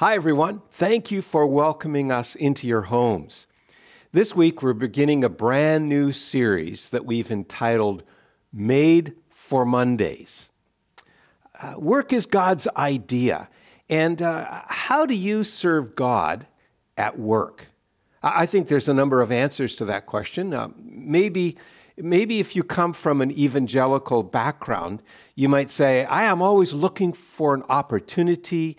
Hi, everyone. Thank you for welcoming us into your homes. This week, we're beginning a brand new series that we've entitled Made for Mondays. Uh, work is God's idea. And uh, how do you serve God at work? I think there's a number of answers to that question. Uh, maybe, maybe if you come from an evangelical background, you might say, I am always looking for an opportunity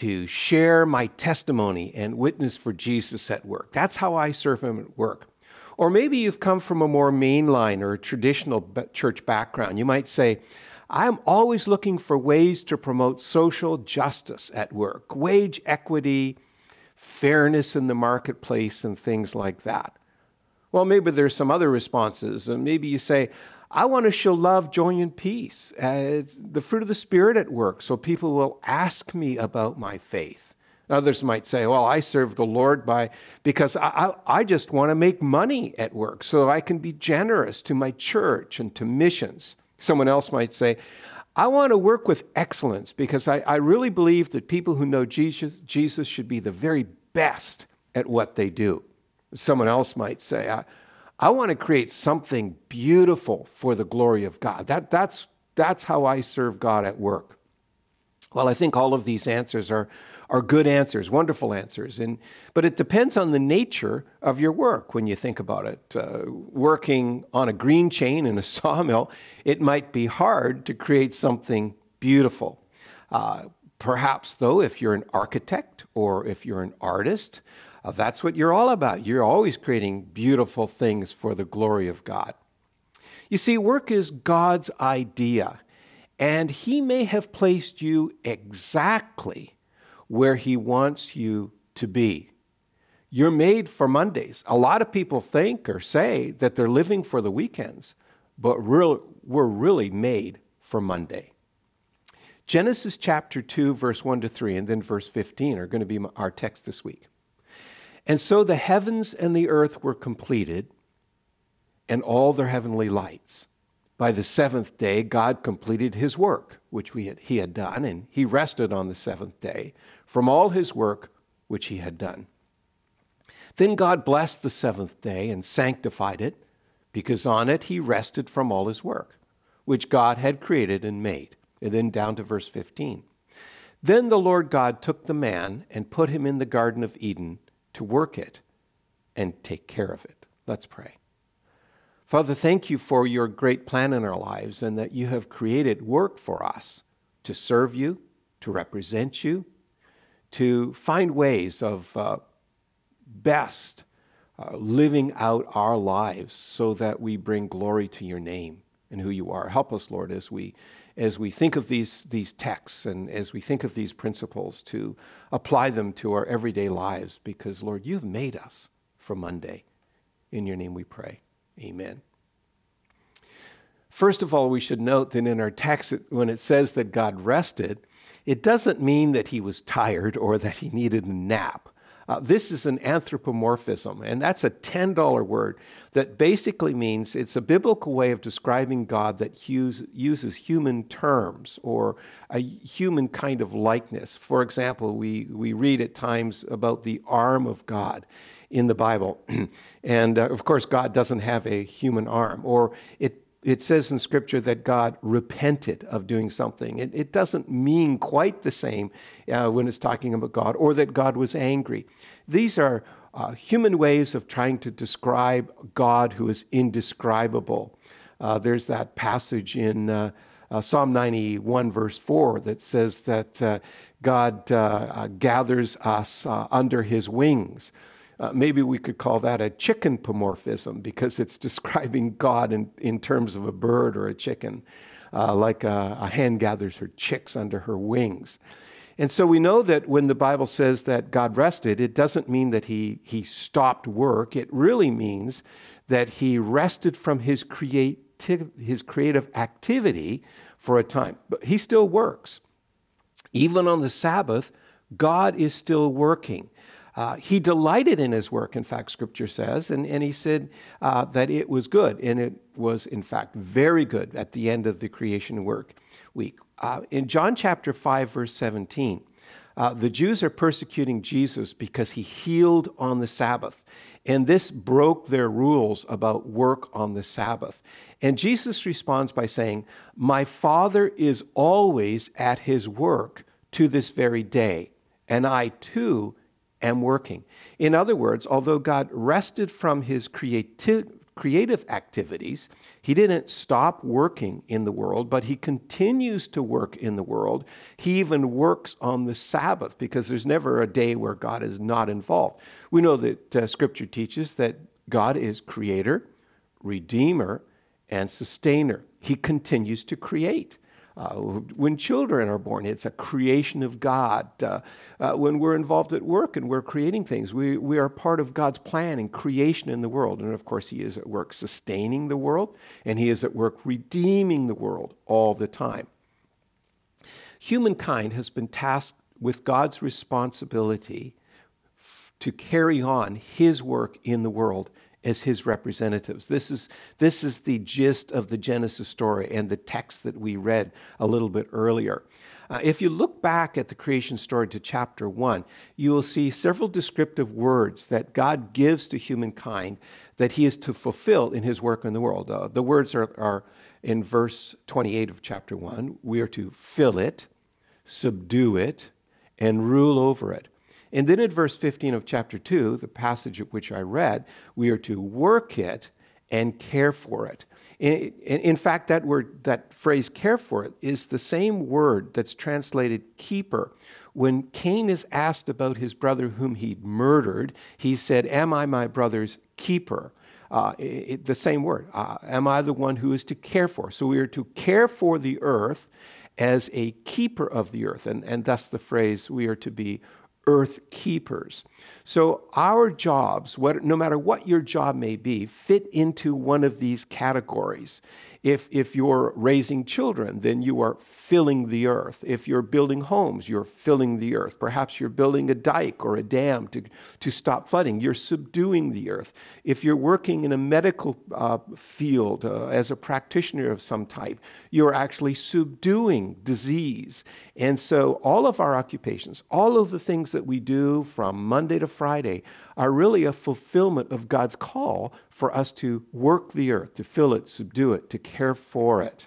to share my testimony and witness for Jesus at work. That's how I serve Him at work. Or maybe you've come from a more mainline or traditional church background. You might say, I'm always looking for ways to promote social justice at work, wage equity, fairness in the marketplace, and things like that. Well, maybe there's some other responses. And maybe you say, I want to show love, joy, and peace, uh, the fruit of the Spirit at work, so people will ask me about my faith. Others might say, well, I serve the Lord by because I, I, I just want to make money at work so I can be generous to my church and to missions. Someone else might say, I want to work with excellence because I, I really believe that people who know Jesus, Jesus should be the very best at what they do. Someone else might say, I, want to create something beautiful for the glory of God. That, that's, that's how I serve God at work. Well, I think all of these answers are, are good answers, wonderful answers. And, but it depends on the nature of your work when you think about it. Uh, working on a green chain in a sawmill, it might be hard to create something beautiful. Uh, perhaps, though, if you're an architect or if you're an artist, that's what you're all about. You're always creating beautiful things for the glory of God. You see, work is God's idea, and He may have placed you exactly where He wants you to be. You're made for Mondays. A lot of people think or say that they're living for the weekends, but real, we're really made for Monday. Genesis chapter 2, verse 1 to 3, and then verse 15 are going to be our text this week. And so the heavens and the earth were completed, and all their heavenly lights. By the seventh day, God completed his work, which had, he had done, and he rested on the seventh day from all his work which he had done. Then God blessed the seventh day and sanctified it, because on it he rested from all his work, which God had created and made. And then down to verse 15. Then the Lord God took the man and put him in the Garden of Eden to work it and take care of it. Let's pray. Father, thank you for your great plan in our lives and that you have created work for us to serve you, to represent you, to find ways of uh, best uh, living out our lives so that we bring glory to your name and who you are. Help us, Lord, as we as we think of these, these texts and as we think of these principles to apply them to our everyday lives because, Lord, you've made us for Monday. In your name we pray. Amen. First of all, we should note that in our text, when it says that God rested, it doesn't mean that he was tired or that he needed a nap. Uh, this is an anthropomorphism, and that's a $10 word that basically means it's a biblical way of describing God that use, uses human terms or a human kind of likeness. For example, we, we read at times about the arm of God in the Bible. and uh, of course, God doesn't have a human arm, or it it says in Scripture that God repented of doing something. It, it doesn't mean quite the same uh, when it's talking about God, or that God was angry. These are uh, human ways of trying to describe God who is indescribable. Uh, there's that passage in uh, uh, Psalm 91, verse 4, that says that uh, God gathers us under his wings. Uh, maybe we could call that a chicken pomorphism because it's describing God in, in terms of a bird or a chicken, uh, like a, a hen gathers her chicks under her wings. And so we know that when the Bible says that God rested, it doesn't mean that he, he stopped work. It really means that he rested from his, creative, his creative activity for a time. But he still works. Even on the Sabbath, God is still working. Uh, he delighted in his work, in fact, scripture says, and, and he said uh, that it was good, and it was, in fact, very good at the end of the creation work week. Uh, in John chapter 5, verse 17, Uh, the Jews are persecuting Jesus because he healed on the Sabbath. And this broke their rules about work on the Sabbath. And Jesus responds by saying, My Father is always at his work to this very day, and I too am working. In other words, although God rested from his creative, creative activities, he didn't stop working in the world, but he continues to work in the world. He even works on the Sabbath because there's never a day where God is not involved. We know that uh, Scripture teaches that God is creator, redeemer, and sustainer. He continues to create. Uh, when children are born, it's a creation of God. Uh, uh, when we're involved at work and we're creating things, we, we are part of God's plan and creation in the world. And of course, He is at work sustaining the world, and He is at work redeeming the world all the time. Humankind has been tasked with God's responsibility f- to carry on His work in the world as his representatives. This is, this is the gist of the Genesis story and the text that we read a little bit earlier. Uh, if you look back at the creation story to chapter 1, you will see several descriptive words that God gives to humankind that he is to fulfill in his work in the world. Uh, the words are, are in verse 28 of chapter 1. We are to fill it, subdue it, and rule over it. And then in verse 15 of chapter 2, the passage at which I read, we are to work it and care for it. In, in, fact, that word, that phrase care for it is the same word that's translated keeper. When Cain is asked about his brother whom he'd murdered, he said, Am I my brother's keeper? Uh, it, the same word. Uh, am I the one who is to care for? So we are to care for the earth as a keeper of the earth, and, and thus the phrase we are to be earth keepers. So, our jobs, what, no matter what your job may be, fit into one of these categories. If, if you're raising children, then you are filling the earth. If you're building homes, you're filling the earth. Perhaps you're building a dike or a dam to, to stop flooding. You're subduing the earth. If you're working in a medical uh, field uh, as a practitioner of some type, you're actually subduing disease. And so, all of our occupations, all of the things that we do from Monday to Friday, are really a fulfillment of God's call for us to work the earth, to fill it, subdue it, to care for it.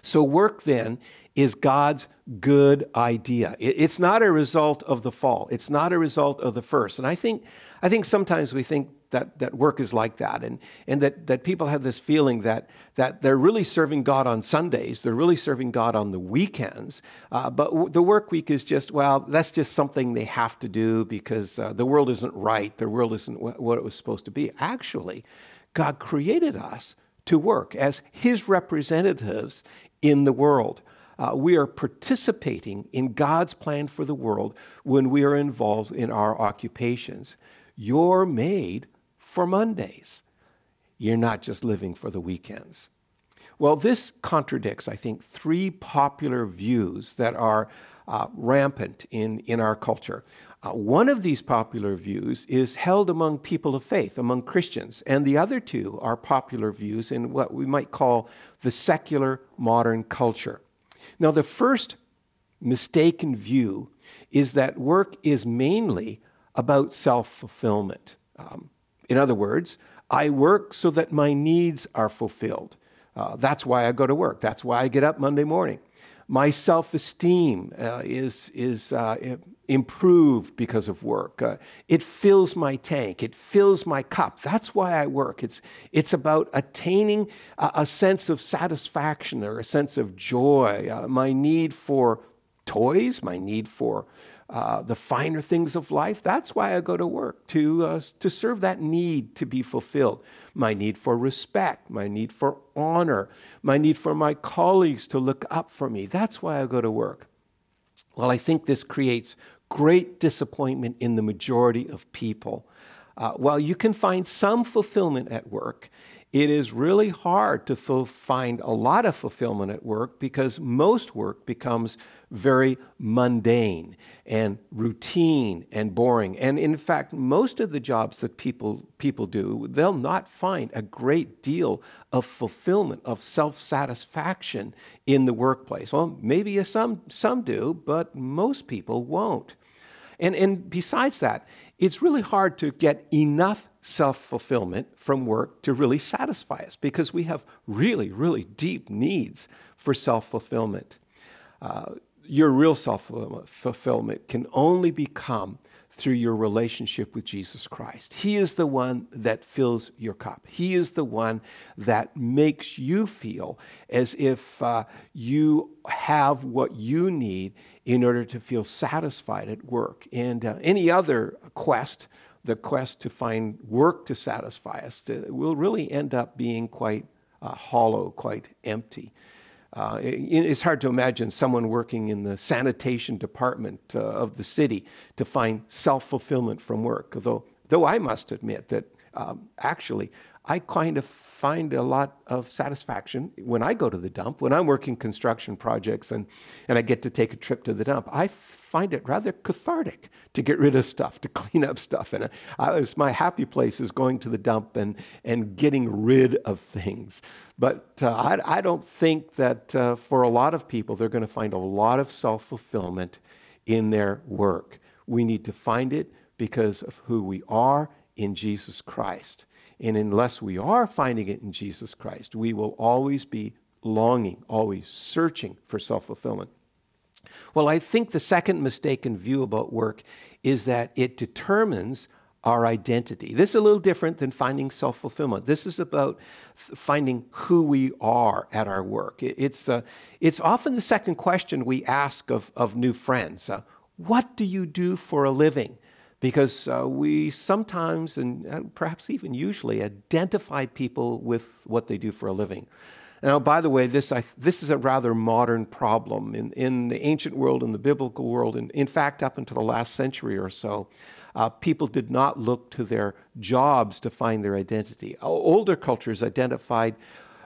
So, work then is God's good idea. It's not a result of the fall. It's not a result of the first. And I think, I think sometimes we think that, that work is like that, and, and that, that people have this feeling that, that they're really serving God on Sundays, they're really serving God on the weekends, uh, but w- the work week is just, well, that's just something they have to do because uh, the world isn't right, the world isn't wh- what it was supposed to be. Actually, God created us to work as His representatives in the world. Uh, we are participating in God's plan for the world when we are involved in our occupations. You're made for Mondays. You're not just living for the weekends. Well, this contradicts, I think, three popular views that are uh, rampant in, in our culture. Uh, one of these popular views is held among people of faith, among Christians, and the other two are popular views in what we might call the secular modern culture. Now, the first mistaken view is that work is mainly about self fulfillment. Um, in other words, I work so that my needs are fulfilled. Uh, that's why I go to work. That's why I get up Monday morning. My self esteem uh, is, is uh, improved because of work. Uh, it fills my tank, it fills my cup. That's why I work. It's, it's about attaining a, a sense of satisfaction or a sense of joy. Uh, my need for toys, my need for uh, the finer things of life. That's why I go to work, to, uh, to serve that need to be fulfilled. My need for respect, my need for honor, my need for my colleagues to look up for me. That's why I go to work. Well, I think this creates great disappointment in the majority of people. Uh, while you can find some fulfillment at work, it is really hard to find a lot of fulfillment at work because most work becomes very mundane and routine and boring. And in fact, most of the jobs that people, people do, they'll not find a great deal of fulfillment, of self satisfaction in the workplace. Well, maybe some, some do, but most people won't. And, and besides that, it's really hard to get enough self fulfillment from work to really satisfy us because we have really, really deep needs for self fulfillment. Uh, your real self fulfillment can only become through your relationship with Jesus Christ. He is the one that fills your cup. He is the one that makes you feel as if uh, you have what you need in order to feel satisfied at work. And uh, any other quest, the quest to find work to satisfy us, to, will really end up being quite uh, hollow, quite empty. Uh, it, it's hard to imagine someone working in the sanitation department uh, of the city to find self fulfillment from work. Though, though I must admit that um, actually I kind of find a lot of satisfaction when I go to the dump, when I'm working construction projects and, and I get to take a trip to the dump. I find it rather cathartic to get rid of stuff, to clean up stuff. And I, was, my happy place is going to the dump and, and getting rid of things. But uh, I, I, don't think that uh, for a lot of people, they're going to find a lot of self fulfillment in their work. We need to find it because of who we are in Jesus Christ. And unless we are finding it in Jesus Christ, we will always be longing, always searching for self fulfillment. Well, I think the second mistaken view about work is that it determines our identity. This is a little different than finding self fulfillment. This is about finding who we are at our work. It's, uh, it's often the second question we ask of, of new friends uh, What do you do for a living? Because uh, we sometimes, and uh, perhaps even usually, identify people with what they do for a living. Now, by the way, this, I, this is a rather modern problem in, in the ancient world, in the biblical world, and in fact, up until the last century or so. Uh, people did not look to their jobs to find their identity. Older cultures identified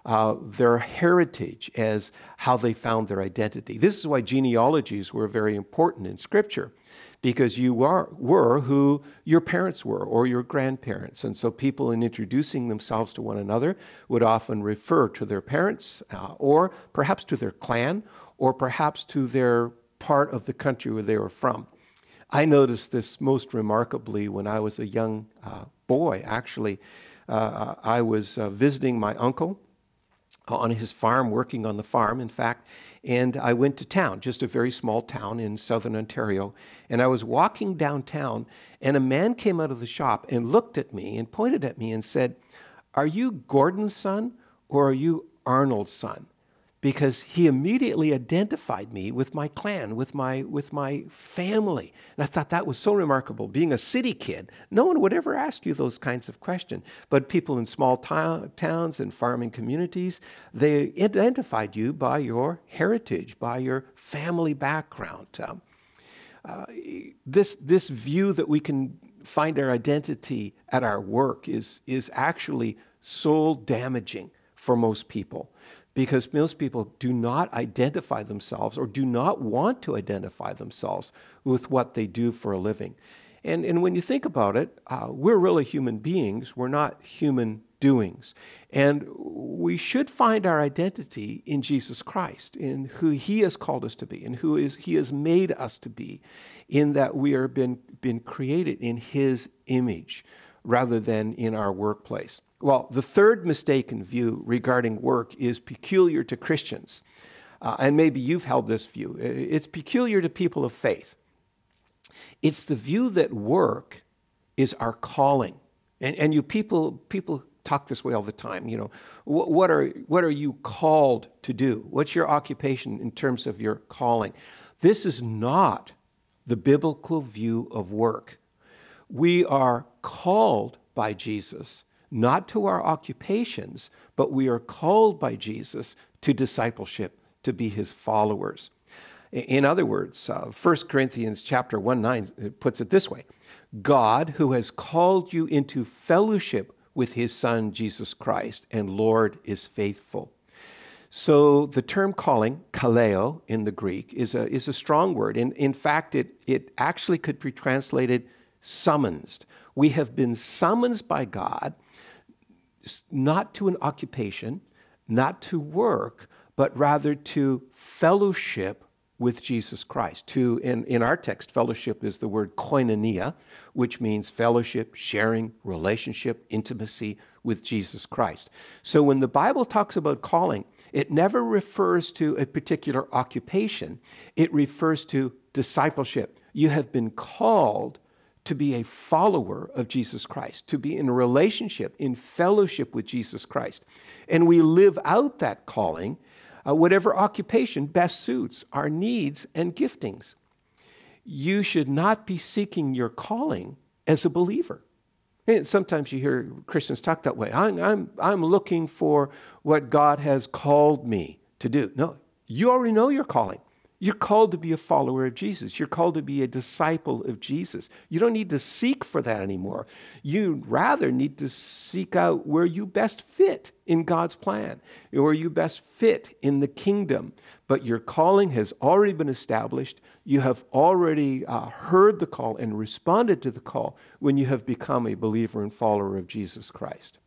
uh, their heritage as how they found their identity. This is why genealogies were very important in Scripture because you are, were who your parents were or your grandparents. And so people, in introducing themselves to one another, would often refer to their parents uh, or perhaps to their clan or perhaps to their part of the country where they were from. I noticed this most remarkably when I was a young uh, boy, actually. Uh, I was uh, visiting my uncle on his farm, working on the farm, in fact. And I went to town, just a very small town in southern Ontario. And I was walking downtown, and a man came out of the shop and looked at me and pointed at me and said, Are you Gordon's son or are you Arnold's son? Because he immediately identified me with my clan, with my, with my family. And I thought that was so remarkable. Being a city kid, no one would ever ask you those kinds of questions. But people in small towns and farming communities, they identified you by your heritage, by your family background. Um, uh, this, this view that we can find our identity at our work is, is actually soul damaging for most people because most people do not identify themselves or do not want to identify themselves with what they do for a living. And, and when you think about it, uh, we're really human beings, we're not human doings. And we should find our identity in Jesus Christ, in who He has called us to be, and who is, He has made us to be, in that we are been, been created in His image rather than in our workplace. Well, the third mistaken view regarding work is peculiar to Christians. Uh, and maybe you've held this view. It's peculiar to people of faith. It's the view that work is our calling. And, and you people, people talk this way all the time. You know, what, what, are, what are you called to do? What's your occupation in terms of your calling? This is not the biblical view of work. We are called by Jesus not to our occupations, but we are called by Jesus to discipleship, to be his followers. In other words, uh, 1 Corinthians chapter 1 9 puts it this way God, who has called you into fellowship with his Son, Jesus Christ, and Lord is faithful. So the term calling, kaleo in the Greek, is a, is a strong word. In, in fact, it, it actually could be translated summoned. We have been summoned by God not to an occupation, not to work, but rather to fellowship with Jesus Christ. To, in, in our text, fellowship is the word koinonia, which means fellowship, sharing, relationship, intimacy with Jesus Christ. So when the Bible talks about calling, it never refers to a particular occupation, it refers to discipleship. You have been called to be a follower of Jesus Christ, to be in relationship, in fellowship with Jesus Christ. And we live out that calling, uh, whatever occupation best suits our needs and giftings. You should not be seeking your calling as a believer. And sometimes you hear Christians talk that way. I'm, I'm, I'm looking for what God has called me to do. No, you already know your calling. You're called to be a follower of Jesus. You're called to be a disciple of Jesus. You don't need to seek for that anymore. You rather need to seek out where you best fit in God's plan, where you best fit in the kingdom. But your calling has already been established. You have already uh, heard the call and responded to the call when you have become a believer and follower of Jesus Christ.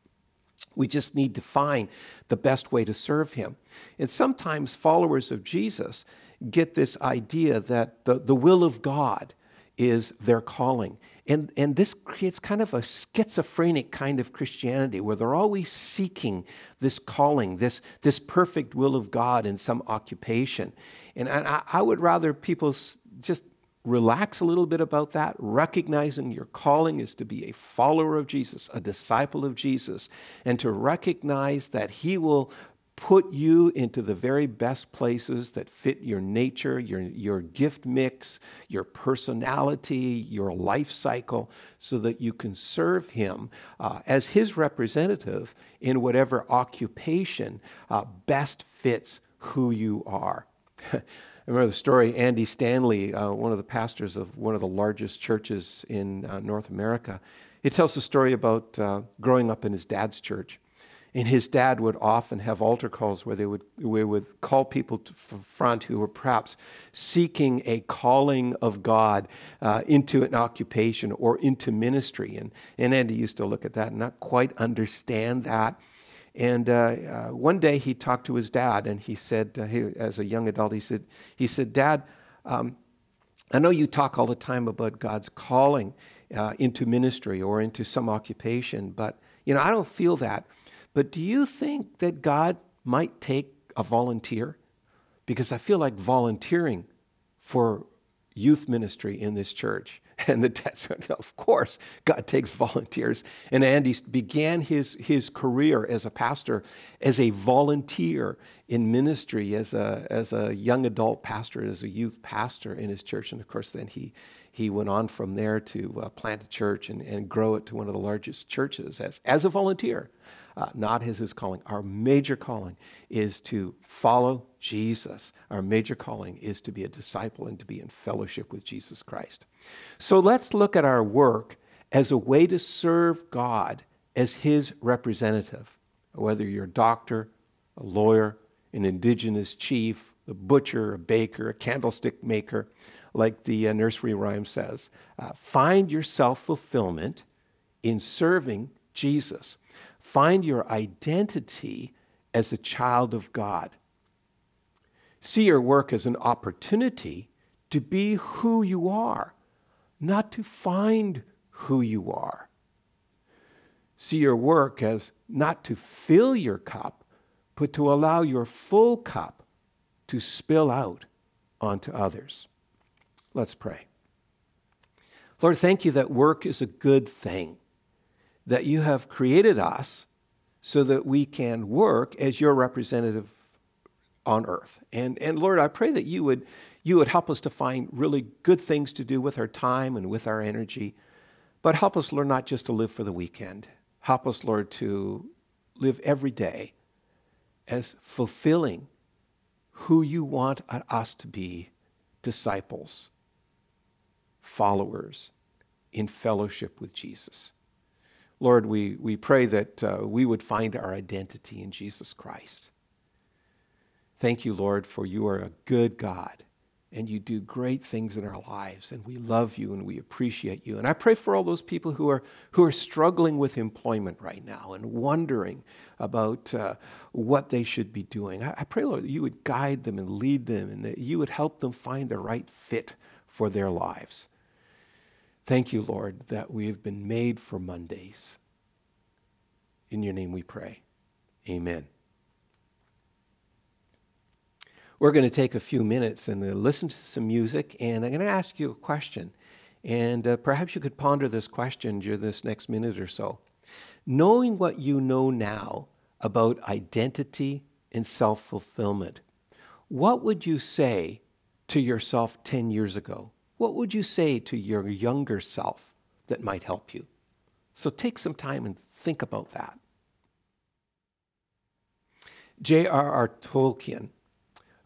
We just need to find the best way to serve him. And sometimes followers of Jesus get this idea that the, the will of God is their calling. And, and this creates kind of a schizophrenic kind of Christianity where they're always seeking this calling, this, this perfect will of God in some occupation. And I, I would rather people just relax a little bit about that, recognizing your calling is to be a follower of Jesus, a disciple of Jesus, and to recognize that He will put you into the very best places that fit your nature, your, your gift mix, your personality, your life cycle, so that you can serve Him uh, as His representative in whatever occupation uh, best fits who you are. I remember the story, Andy Stanley, uh, one of the pastors of one of the largest churches in uh, North America. He tells the story about uh, growing up in his dad's church. And his dad would often have altar calls where they would, where would call people to front who were perhaps seeking a calling of God uh, into an occupation or into ministry. And, and Andy used to look at that and not quite understand that. And uh, uh, one day he talked to his dad and he said, uh, he, as a young adult, he said, he said Dad, um, I know you talk all the time about God's calling uh, into ministry or into some occupation, but you know, I don't feel that. But do you think that God might take a volunteer? Because I feel like volunteering for youth ministry in this church. And the said, Of course, God takes volunteers. And Andy began his, his career as a pastor as a volunteer in ministry, as a, as a young adult pastor, as a youth pastor in his church. And of course, then he, he went on from there to uh, plant a church and, and grow it to one of the largest churches as, as a volunteer uh, not his, his calling. Our major calling is to follow Jesus. Our major calling is to be a disciple and to be in fellowship with Jesus Christ. So let's look at our work as a way to serve God as his representative, whether you're a doctor, a lawyer, an indigenous chief, a butcher, a baker, a candlestick maker, like the uh, nursery rhyme says. Uh, find your self fulfillment in serving Jesus. Find your identity as a child of God. See your work as an opportunity to be who you are, not to find who you are. See your work as not to fill your cup, but to allow your full cup to spill out onto others. Let's pray. Lord, thank you that work is a good thing that you have created us so that we can work as your representative on earth. And, and Lord, I pray that you would, you would help us to find really good things to do with our time and with our energy. But help us, Lord, not just to live for the weekend. Help us, Lord, to live every day as fulfilling who you want us to be disciples, followers in fellowship with Jesus. Lord, we, we pray that uh, we would find our identity in Jesus Christ. Thank you, Lord, for you are a good God and you do great things in our lives and we love you and we appreciate you. And i pray for all those people who are who are struggling with employment right now and wondering about uh, what they should be doing. I, I, pray lord that you would guide them and lead them and that you would help them find the right fit for their lives thank you lord that we have been made for mondays in your name we pray amen we're going to take a few minutes and uh, listen to some music, and I'm going to ask you a question. And uh, perhaps you could ponder this question during this next minute or so. Knowing what you know now about identity and self fulfillment, what would you say to yourself 10 years ago? What would you say to your younger self that might help you? So take some time and think about that. J.R.R. Tolkien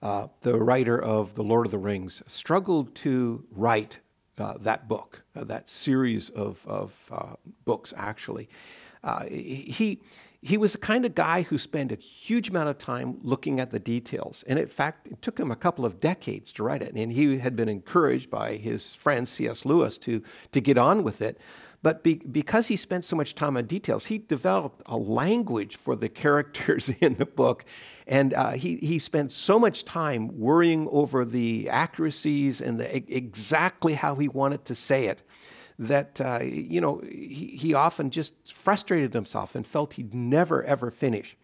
uh, the writer of The Lord of the Rings, struggled to write uh, that book, uh, that series of, of uh, books, actually. Uh, he, he was the kind of guy who spent a huge amount of time looking at the details. And in fact, it took him a couple of decades to write it. And he had been encouraged by his friend C.S. Lewis to, to get on with it. But be, because he spent so much time on details, he developed a language for the characters in the book. And uh, he, he spent so much time worrying over the accuracies and the, exactly how he wanted to say it that, uh, you know, he, he often just frustrated himself and felt he'd never, ever finish.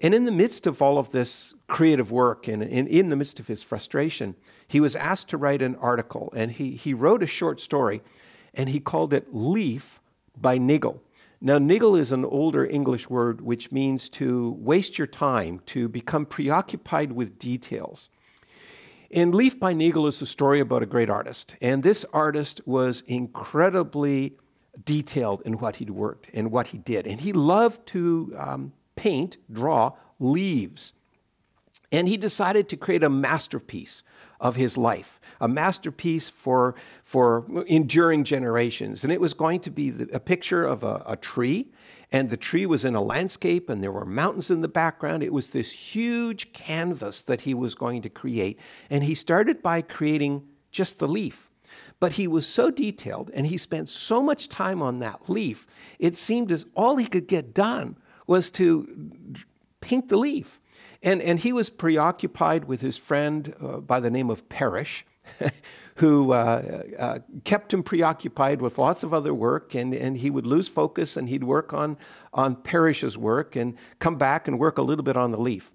And in the midst of all of this creative work and in, in the midst of his frustration, he was asked to write an article. And he, he wrote a short story and he called it Leaf by Niggle. Now, niggle is an older English word which means to waste your time, to become preoccupied with details. And Leaf by Niggle is a story about a great artist. And this artist was incredibly detailed in what he'd worked and what he did. And he loved to um, paint, draw leaves. And he decided to create a masterpiece of his life, a masterpiece for, for enduring generations. And it was going to be the, a picture of a, a tree, and the tree was in a landscape, and there were mountains in the background. It was this huge canvas that he was going to create. And he started by creating just the leaf. But he was so detailed and he spent so much time on that leaf, it seemed as all he could get done was to paint the leaf. And, and he was preoccupied with his friend uh, by the name of Parish, who uh, uh, kept him preoccupied with lots of other work, and, and he would lose focus and he'd work on, on Parish's work and come back and work a little bit on the leaf.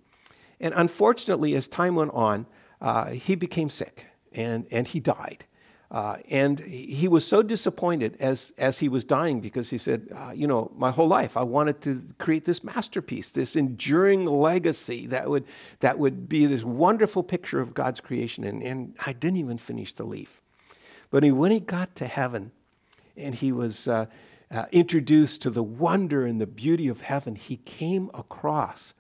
And unfortunately, as time went on, uh, he became sick and, and he died. Uh, and he was so disappointed as, as he was dying because he said, uh, You know, my whole life I wanted to create this masterpiece, this enduring legacy that would, that would be this wonderful picture of God's creation. And, and I didn't even finish the leaf. But he, when he got to heaven and he was uh, uh introduced to the wonder and the beauty of heaven, he came across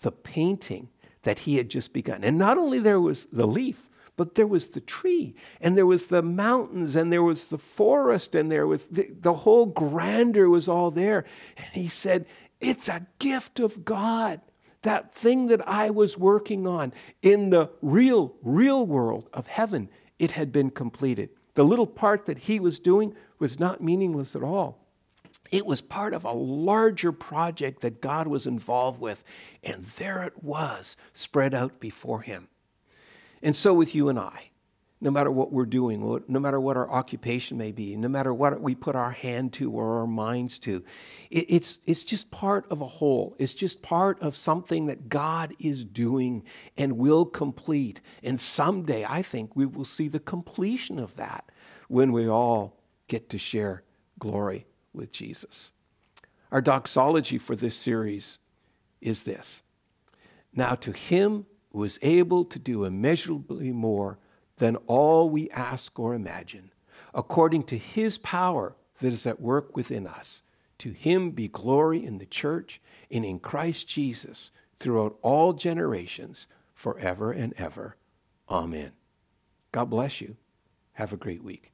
the painting that he had just begun. And not only there was the leaf, but there was the tree, and there was the mountains, and there was the forest, and there was the, the whole grandeur was all there. And he said, It's a gift of God. That thing that I was working on in the real, real world of heaven, it had been completed. The little part that he was doing was not meaningless at all. It was part of a larger project that God was involved with, and there it was spread out before him. And so with you and I, no matter what we're doing, no matter what our occupation may be, no matter what we put our hand to or our minds to, it's, it's just part of a whole. It's just part of something that God is doing and will complete. And someday, I think we will see the completion of that when we all get to share glory with Jesus. Our doxology for this series is this Now to him was able to do immeasurably more than all we ask or imagine, according to his power that is at work within us. To him be glory in the church and in Christ Jesus throughout all generations, forever and ever. Amen. God bless you. Have a great week.